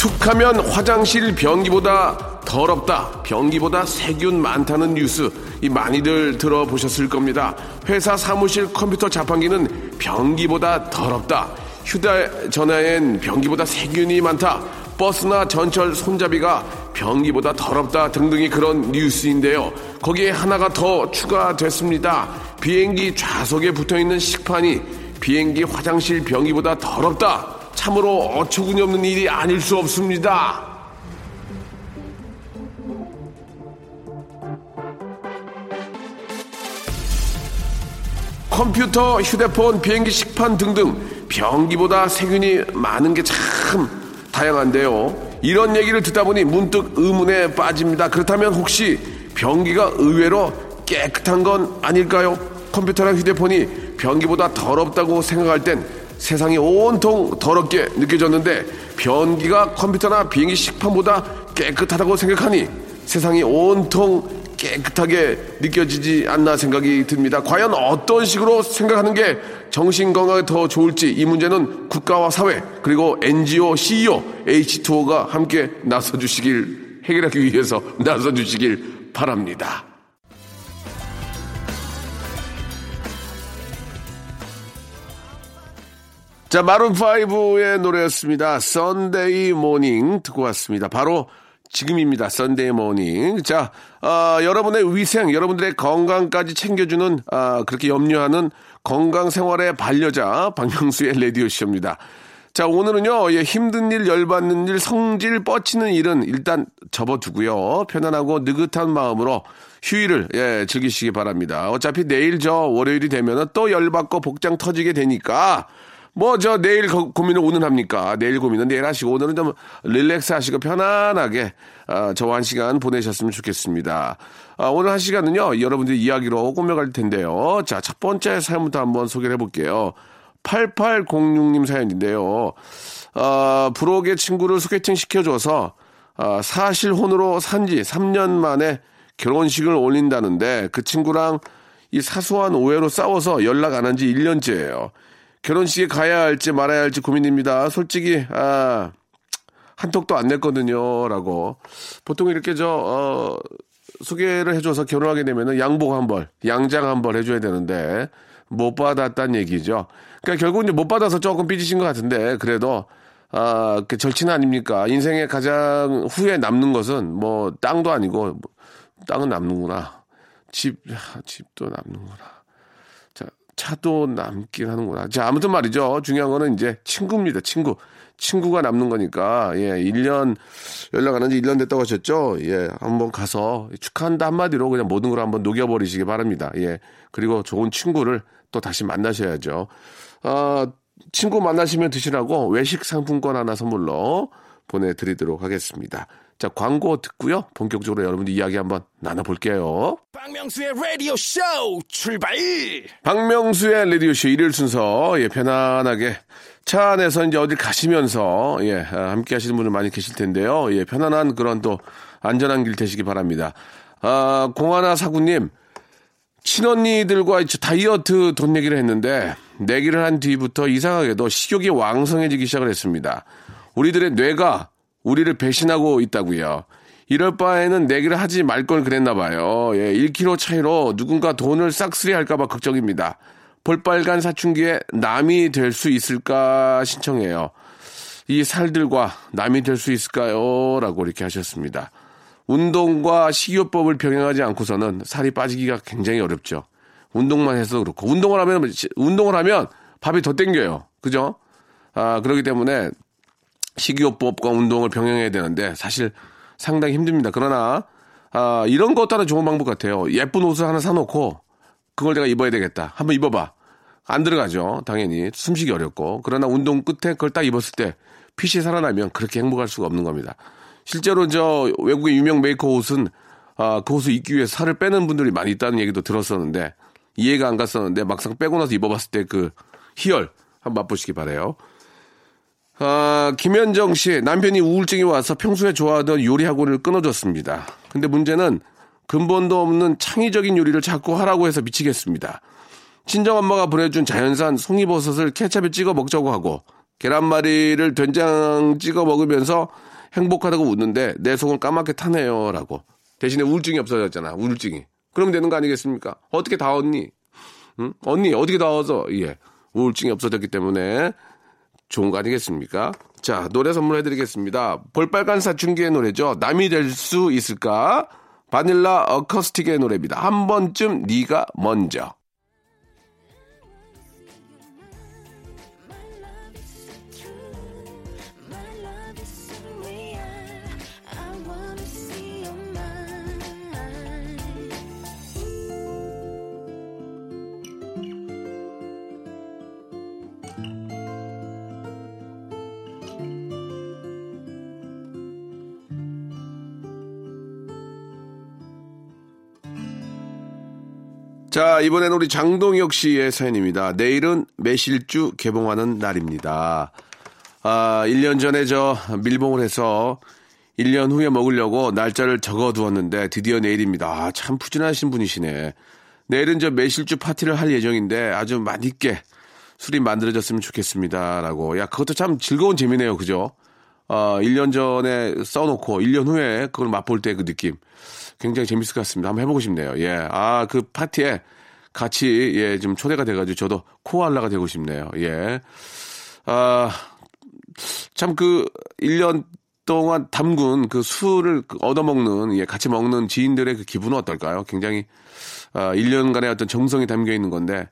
툭 하면 화장실 변기보다 더럽다 변기보다 세균 많다는 뉴스 이 많이들 들어보셨을 겁니다 회사 사무실 컴퓨터 자판기는 변기보다 더럽다 휴대전화엔 변기보다 세균이 많다 버스나 전철 손잡이가 변기보다 더럽다 등등이 그런 뉴스인데요. 거기에 하나가 더 추가됐습니다. 비행기 좌석에 붙어 있는 식판이 비행기 화장실 변기보다 더럽다. 참으로 어처구니 없는 일이 아닐 수 없습니다. 컴퓨터, 휴대폰, 비행기 식판 등등 변기보다 세균이 많은 게 참 다양한데요. 이런 얘기를 듣다 보니 문득 의문에 빠집니다. 그렇다면 혹시 변기가 의외로 깨끗한 건 아닐까요? 컴퓨터랑 휴대폰이 변기보다 더럽다고 생각할 땐 세상이 온통 더럽게 느껴졌는데 변기가 컴퓨터나 비행기 식판보다 깨끗하다고 생각하니 세상이 온통 깨끗하게 느껴지지 않나 생각이 듭니다. 과연 어떤 식으로 생각하는 게 정신 건강에 더 좋을지 이 문제는 국가와 사회 그리고 NGO, CEO, H2O가 함께 나서 주시길 해결하기 위해서 나서 주시길 바랍니다. 자, 마룬5의 노래였습니다. Sunday Morning 듣고 왔습니다. 바로 지금입니다. Sunday Morning. 자, 어, 여러분의 위생, 여러분들의 건강까지 챙겨주는, 아, 그렇게 염려하는 건강 생활의 반려자, 박명수의 라디오쇼입니다. 자, 오늘은요, 예, 힘든 일, 열받는 일, 성질 뻗치는 일은 일단 접어두고요. 편안하고 느긋한 마음으로 휴일을, 예, 즐기시기 바랍니다. 어차피 내일 저 월요일이 되면은 또 열받고 복장 터지게 되니까 뭐 저 내일 고, 민을 오늘 합니까? 내일 고민은 내일 하시고 오늘은 좀 릴렉스 하시고 편안하게 아, 저와 한 시간 보내셨으면 좋겠습니다. 아, 오늘 한 시간은요 여러분들 이야기로 꾸며갈 텐데요. 자 첫 번째 사연부터 한번 소개를 해볼게요. 8806님 사연인데요. 아, 부록의 친구를 소개팅 시켜줘서 아, 사실 혼으로 산 지 3년 만에 결혼식을 올린다는데 그 친구랑 이 사소한 오해로 싸워서 연락 안 한 지 1년째예요. 결혼식에 가야 할지 말아야 할지 고민입니다. 솔직히 아 한턱도 안 냈거든요. 라고. 보통 이렇게 저, 어, 소개를 해줘서 결혼하게 되면은 양복 한 벌, 양장 한 벌 해줘야 되는데, 못 받았단 얘기죠. 그러니까 결국 이제 못 받아서 조금 삐지신 것 같은데, 그래도, 아, 그 절친 아닙니까? 인생에 가장 후에 남는 것은 뭐, 땅도 아니고, 뭐, 땅은 남는구나. 집, 집도 남는구나. 자, 차도 남긴 하는구나. 자, 아무튼 말이죠. 중요한 거는 이제 친구입니다. 친구. 친구가 남는 거니까, 예, 1년, 연락 안 한 지 1년 됐다고 하셨죠? 예, 한번 가서 축하한다 한마디로 그냥 모든 걸 한번 녹여버리시기 바랍니다. 예, 그리고 좋은 친구를 또 다시 만나셔야죠. 아, 친구 만나시면 드시라고 외식 상품권 하나 선물로 보내드리도록 하겠습니다. 자, 광고 듣고요. 본격적으로 여러분들 이야기 한번 나눠볼게요. 박명수의 라디오 쇼 출발! 박명수의 라디오 쇼 일요일 순서, 예, 편안하게 차 안에서 이제 어딜 가시면서, 예, 아, 함께 하시는 분들 많이 계실 텐데요. 예, 편안한 그런 또 안전한 길 되시기 바랍니다. 아, 공하나 사구님, 친언니들과 다이어트 돈 내기를 했는데, 내기를 한 뒤부터 이상하게도 식욕이 왕성해지기 시작을 했습니다. 우리들의 뇌가 우리를 배신하고 있다고요. 이럴 바에는 내기를 하지 말 걸 그랬나 봐요. 예, 1kg 차이로 누군가 돈을 싹쓸이 할까봐 걱정입니다. 볼빨간 사춘기에 남이 될 수 있을까 신청해요. 이 살들과 남이 될 수 있을까요? 라고 이렇게 하셨습니다. 운동과 식이요법을 병행하지 않고서는 살이 빠지기가 굉장히 어렵죠. 운동만 해서 그렇고 운동을 하면 운동을 하면 밥이 더 땡겨요. 그죠? 아, 그렇기 때문에 식이요법과 운동을 병행해야 되는데 사실 상당히 힘듭니다. 그러나 아, 이런 것도 하나 좋은 방법 같아요. 예쁜 옷을 하나 사놓고 그걸 내가 입어야 되겠다. 한번 입어봐. 안 들어가죠. 당연히 숨쉬기 어렵고 그러나 운동 끝에 그걸 딱 입었을 때 핏이 살아나면 그렇게 행복할 수가 없는 겁니다. 실제로 저 외국의 유명 메이커 옷은 아, 그 옷을 입기 위해서 살을 빼는 분들이 많이 있다는 얘기도 들었었는데 이해가 안 갔었는데 막상 빼고 나서 입어봤을 때 그 희열 한번 맛보시기 바래요. 아, 김현정 씨 남편이 우울증이 와서 평소에 좋아하던 요리 학원을 끊어줬습니다. 근데 문제는 근본도 없는 창의적인 요리를 자꾸 하라고 해서 미치겠습니다. 친정엄마가 보내준 자연산 송이버섯을 케찹에 찍어 먹자고 하고 계란말이를 된장 찍어 먹으면서 행복하다고 웃는데 내 속은 까맣게 타네요. 라고. 대신에 우울증이 없어졌잖아. 우울증이. 그러면 되는 거 아니겠습니까? 어떻게 다 얻니? 응? 언니, 어떻게 다 얻어? 예. 우울증이 없어졌기 때문에 좋은 거 아니겠습니까? 자, 노래 선물해드리겠습니다. 볼빨간 사춘기의 노래죠. 남이 될 수 있을까? 바닐라 어커스틱의 노래입니다. 한 번쯤 네가 먼저. 자, 이번엔 우리 장동혁 씨의 사연입니다. 내일은 매실주 개봉하는 날입니다. 아, 1년 전에 저 밀봉을 해서 1년 후에 먹으려고 날짜를 적어 두었는데 드디어 내일입니다. 아, 참 푸진하신 분이시네. 내일은 저 매실주 파티를 할 예정인데 아주 맛있게 술이 만들어졌으면 좋겠습니다. 라고. 야, 그것도 참 즐거운 재미네요. 그죠? 어, 1년 전에 써놓고 1년 후에 그걸 맛볼 때 그 느낌. 굉장히 재밌을 것 같습니다. 한번 해보고 싶네요. 예. 아, 그 파티에 같이, 예, 좀 초대가 돼가지고 저도 코알라가 되고 싶네요. 예. 아, 참 그 1년 동안 담근 그 술을 그 얻어먹는, 예, 같이 먹는 지인들의 그 기분은 어떨까요? 굉장히, 아, 1년간의 어떤 정성이 담겨 있는 건데,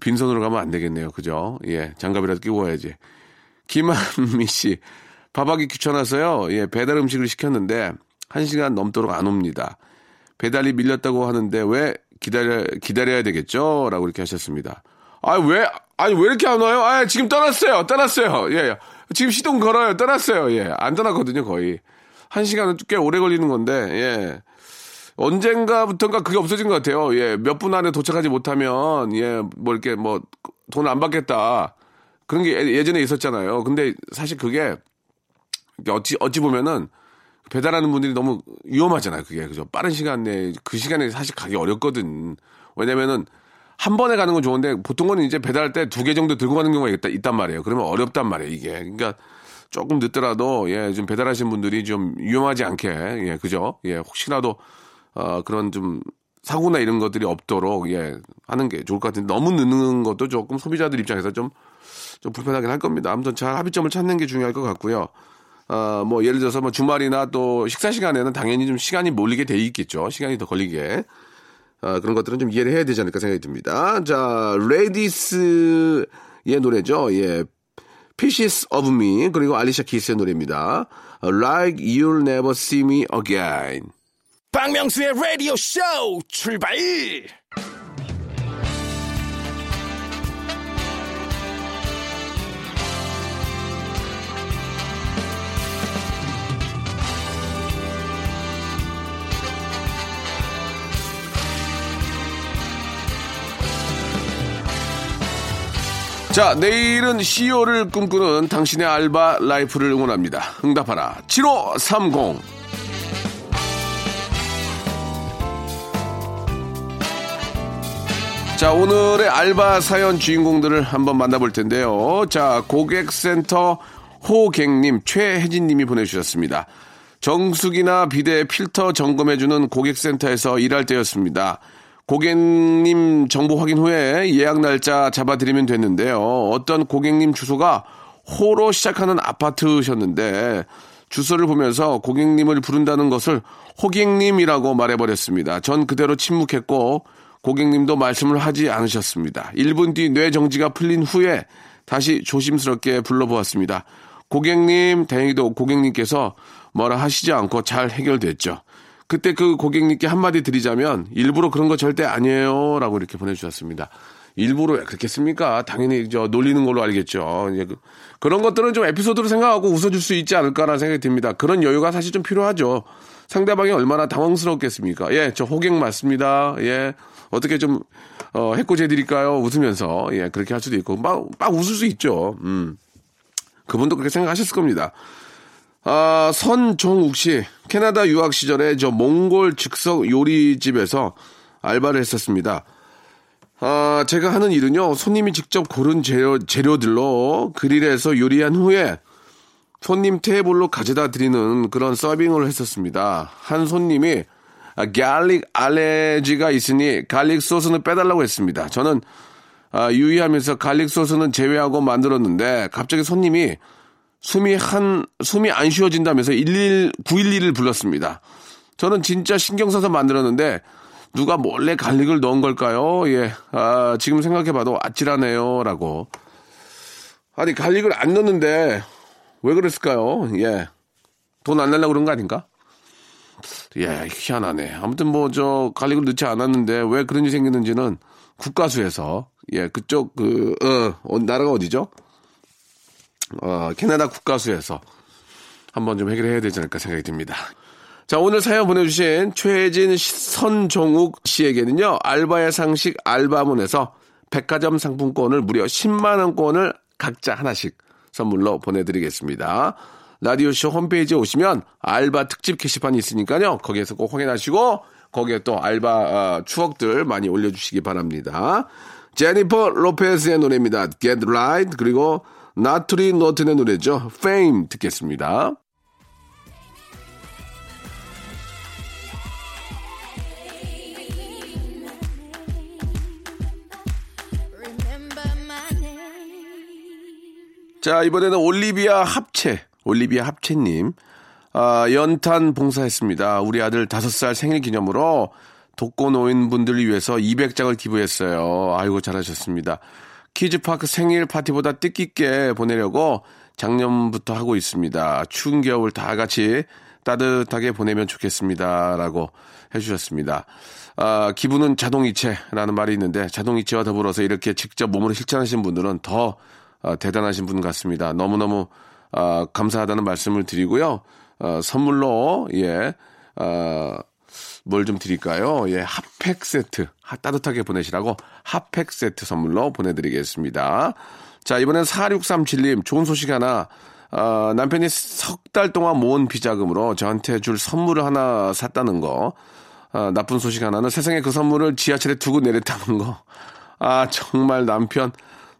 빈손으로 가면 안 되겠네요. 그죠? 예, 장갑이라도 끼고 와야지. 김한미 씨, 밥하기 귀찮아서요, 예, 배달 음식을 시켰는데, 1시간 넘도록 안 옵니다. 배달이 밀렸다고 하는데 왜 기다려, 기다려야 되겠죠? 라고 이렇게 하셨습니다. 아, 왜, 아니, 왜 이렇게 안 와요? 아, 지금 떠났어요. 떠났어요. 예, 예. 지금 시동 걸어요. 떠났어요. 예. 안 떠났거든요, 거의. 한 시간은 꽤 오래 걸리는 건데, 예. 언젠가부터인가 그게 없어진 것 같아요. 예. 몇 분 안에 도착하지 못하면, 예, 뭐 이렇게 뭐, 돈 안 받겠다. 그런 게 예, 예전에 있었잖아요. 근데 사실 그게, 어찌, 어찌 보면은, 배달하는 분들이 너무 위험하잖아요. 그게 그죠. 빠른 시간 내에 그 시간에 사실 가기 어렵거든. 왜냐면은 한 번에 가는 건 좋은데 보통은 이제 배달할 때 두 개 정도 들고 가는 경우가 있다, 있단 말이에요. 그러면 어렵단 말이에요. 이게 그러니까 조금 늦더라도 예 좀 배달하신 분들이 좀 위험하지 않게 예 그죠. 예 혹시라도 어 그런 좀 사고나 이런 것들이 없도록 예 하는 게 좋을 것 같은데 너무 늦는 것도 조금 소비자들 입장에서 좀 좀 불편하긴 할 겁니다. 아무튼 잘 합의점을 찾는 게 중요할 것 같고요. 어, 뭐 예를 들어서 뭐 주말이나 또 식사 시간에는 당연히 좀 시간이 몰리게 돼 있겠죠. 시간이 더 걸리게. 어, 그런 것들은 좀 이해를 해야 되지 않을까 생각이 듭니다. 자, 레디시의 노래죠. 예. Pieces of Me 그리고 알리샤 키스의 노래입니다. Like You'll Never See Me Again. 박명수의 라디오 쇼 출발! 자, 내일은 CEO를 꿈꾸는 당신의 알바 라이프를 응원합니다. 응답하라. 7530. 자, 오늘의 알바 사연 주인공들을 한번 만나볼 텐데요. 자, 고객센터 호객님, 최혜진님이 보내주셨습니다. 정수기나 비대 필터 점검해주는 고객센터에서 일할 때였습니다. 고객님 정보 확인 후에 예약 날짜 잡아드리면 됐는데요. 어떤 고객님 주소가 호로 시작하는 아파트셨는데 주소를 보면서 고객님을 부른다는 것을 호객님이라고 말해버렸습니다. 전 그대로 침묵했고 고객님도 말씀을 하지 않으셨습니다. 1분 뒤 뇌정지가 풀린 후에 다시 조심스럽게 불러보았습니다. 고객님, 다행히도 고객님께서 뭐라 하시지 않고 잘 해결됐죠. 그때 그 고객님께 한마디 드리자면 일부러 그런 거 절대 아니에요. 라고 이렇게 보내주셨습니다. 일부러 씁니까? 당연히 저 놀리는 걸로 알겠죠. 이제 그, 그런 것들은 좀 에피소드로 생각하고 웃어줄 수 있지 않을까라는 생각이 듭니다. 그런 여유가 사실 좀 필요하죠. 상대방이 얼마나 당황스럽겠습니까? 예, 저 호객 맞습니다. 예, 어떻게 좀 어, 해코지 해드릴까요? 웃으면서 예, 그렇게 할 수도 있고 막, 막 웃을 수 있죠. 음, 그분도 그렇게 생각하셨을 겁니다. 아, 선종욱 씨, 캐나다 유학 시절에 저 몽골 즉석 요리집에서 알바를 했었습니다. 아, 제가 하는 일은요, 손님이 직접 고른 재료, 재료들로 그릴에서 요리한 후에 손님 테이블로 가져다 드리는 그런 서빙을 했었습니다. 한 손님이 아, garlic allergy가 있으니 garlic 소스는 빼달라고 했습니다. 저는 아, 유의하면서 garlic 소스는 제외하고 만들었는데 갑자기 손님이 숨이 한 숨이 안 쉬어진다면서 1 1 911을 불렀습니다. 저는 진짜 신경 써서 만들었는데 누가 몰래 garlic을 넣은 걸까요? 예. 아, 지금 생각해봐도 아찔하네요 라고. 아니 갈릭을 안 넣는데 왜 그랬을까요? 예. 돈안 내려고 그런 거 아닌가? 예, 희한하네. 아무튼 뭐 저 갈릭을 넣지 않았는데 왜 그런 일이 생겼는지는 국가수에서 예, 그쪽 그 어, 어 나라가 어디죠? 어, 캐나다 국가수에서 한번 좀 해결해야 되지 않을까 생각이 듭니다. 자, 오늘 사연 보내주신 최진 선종욱 씨에게는요, 알바의 상식 알바문에서 백화점 상품권을 무려 10만원권을 각자 하나씩 선물로 보내드리겠습니다. 라디오쇼 홈페이지에 오시면 알바 특집 게시판이 있으니까요. 거기에서 꼭 확인하시고, 거기에 또 알바 어, 추억들 많이 올려주시기 바랍니다. 제니퍼 로페스의 노래입니다. Get Right. 그리고 나트리 노튼의 노래죠. Fame 듣겠습니다. 자, 이번에는 올리비아 합체, 올리비아 합체님, 아, 연탄 봉사했습니다. 우리 아들 다섯 살 생일 기념으로 독거 노인 분들을 위해서 200장을 기부했어요. 아이고, 잘하셨습니다. 키즈파크 생일 파티보다 뜻깊게 보내려고 작년부터 하고 있습니다. 추운 겨울 다 같이 따뜻하게 보내면 좋겠습니다. 라고 해주셨습니다. 아, 기부는 자동이체라는 말이 있는데 자동이체와 더불어서 이렇게 직접 몸으로 실천하신 분들은 더 어, 대단하신 분 같습니다. 너무너무 어, 감사하다는 말씀을 드리고요. 어, 선물로 예, 어, 뭘 좀 드릴까요? 예, 핫팩 세트 하, 따뜻하게 보내시라고 핫팩 세트 선물로 보내드리겠습니다. 자 이번엔 4637님 좋은 소식 하나. 어, 남편이 석 달 동안 모은 비자금으로 저한테 줄 선물을 하나 샀다는 거. 어, 나쁜 소식 하나는 세상에 그 선물을 지하철에 두고 내렸다는 거. 아, 정말 남편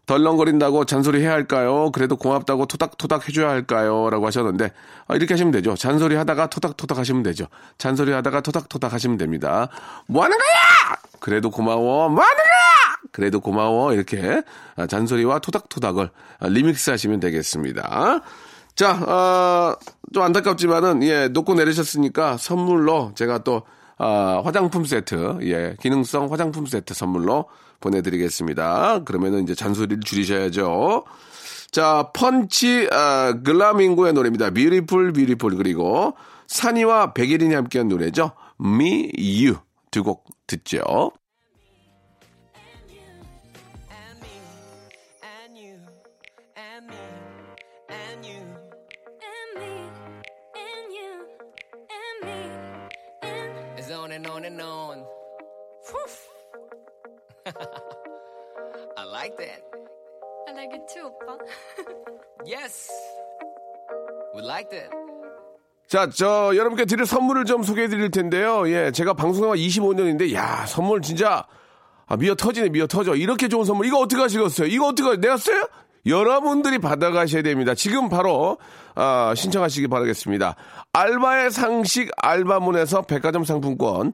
덜렁거린다고 잔소리 해야 할까요? 그래도 고맙다고 토닥토닥 해줘야 할까요? 라고 하셨는데, 아, 이렇게 하시면 되죠. 잔소리 하다가 토닥토닥 하시면 되죠. 잔소리 하다가 토닥토닥 하시면 됩니다. 뭐 하는 거야! 그래도 고마워. 뭐 하는 거야! 그래도 고마워. 이렇게 아, 잔소리와 토닥토닥을 아, 리믹스 하시면 되겠습니다. 자, 어, 좀 안타깝지만은, 예, 놓고 내리셨으니까 선물로 제가 또, 아, 화장품 세트, 예, 기능성 화장품 세트 선물로 보내드리겠습니다. 그러면은 이제 잔소리를 줄이셔야죠. 자, 펀치 아, 글라밍고의 노래입니다. Beautiful Beautiful 그리고 산이와 백예린이 함께한 노래죠. Me You 두 곡 듣죠. Like that. I like it too, 오빠. yes. We like that. 자, 저 여러분께 드릴 선물을 좀 소개해 드릴 텐데요. 예, 제가 방송한 25년인데 야, 선물 진짜 아, 미어 터지네, 미어 터져. 이렇게 좋은 선물. 이거 어떻게 하시겠어요? 이거 어떻게 내가 써요? 여러분들이 받아가셔야 됩니다. 지금 바로 아, 신청하시기 바라겠습니다. 알바의 상식 알바문에서 백화점 상품권,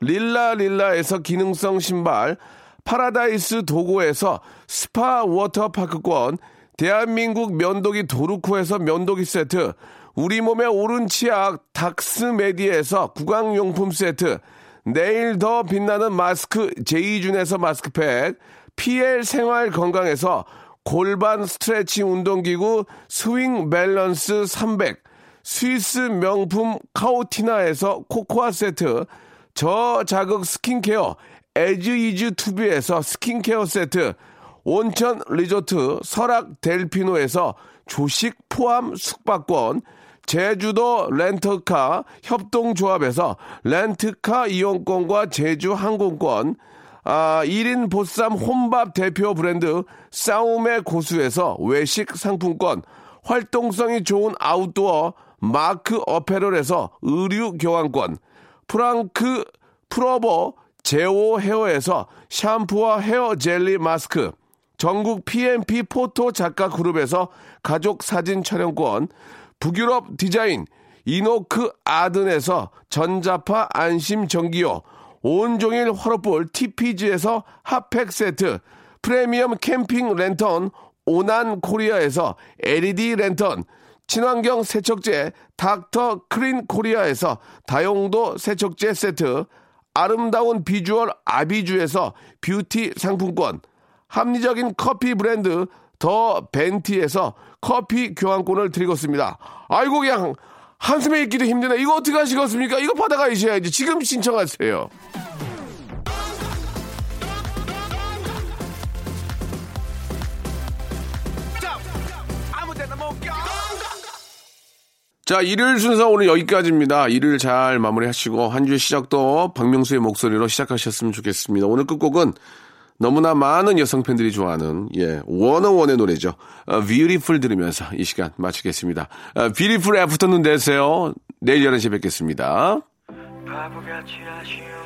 릴라 릴라에서 기능성 신발, 파라다이스 도고에서 스파 워터파크권, 대한민국 면도기 도루코에서 면도기 세트, 우리 몸에 옳은 치약 닥스메디에서 구강용품 세트, 내일 더 빛나는 마스크 제이준에서 마스크팩, PL 생활 건강에서 골반 스트레칭 운동기구 스윙 밸런스 300, 스위스 명품 카오티나에서 코코아 세트, 저자극 스킨케어 에즈 이즈 투비에서 스킨케어 세트, 온천 리조트 설악 델피노에서 조식 포함 숙박권, 제주도 렌터카 협동조합에서 렌트카 이용권과 제주 항공권, 아, 1인 보쌈 혼밥 대표 브랜드 싸움의 고수에서 외식 상품권, 활동성이 좋은 아웃도어 마크 어페럴에서 의류 교환권, 프랑크 프로버 제오 헤어에서 샴푸와 헤어 젤리 마스크, 전국 PMP 포토 작가 그룹에서 가족 사진 촬영권, 북유럽 디자인 이노크 아든에서 전자파 안심 전기요, 온종일 화로볼 TPG에서 핫팩 세트, 프리미엄 캠핑 랜턴 오난 코리아에서 LED 랜턴, 친환경 세척제 닥터 크린 코리아에서 다용도 세척제 세트, 아름다운 비주얼 아비주에서 뷰티 상품권, 합리적인 커피 브랜드 더 벤티에서 커피 교환권을 드리겠습니다. 아이고 그냥 한숨에 있기도 힘드네. 이거 어떻게 하시겠습니까? 이거 받아가셔야지. 지금 신청하세요. 자, 일요일 순서 오늘 여기까지입니다. 일요일 잘 마무리하시고 한 주의 시작도 박명수의 목소리로 시작하셨으면 좋겠습니다. 오늘 끝곡은 너무나 많은 여성 팬들이 좋아하는 예 원어원의 노래죠. 어, Beautiful 들으면서 이 시간 마치겠습니다. 어, Beautiful 애프터눈 되세요. 내일 11시에 뵙겠습니다. 바보같이 아쉬운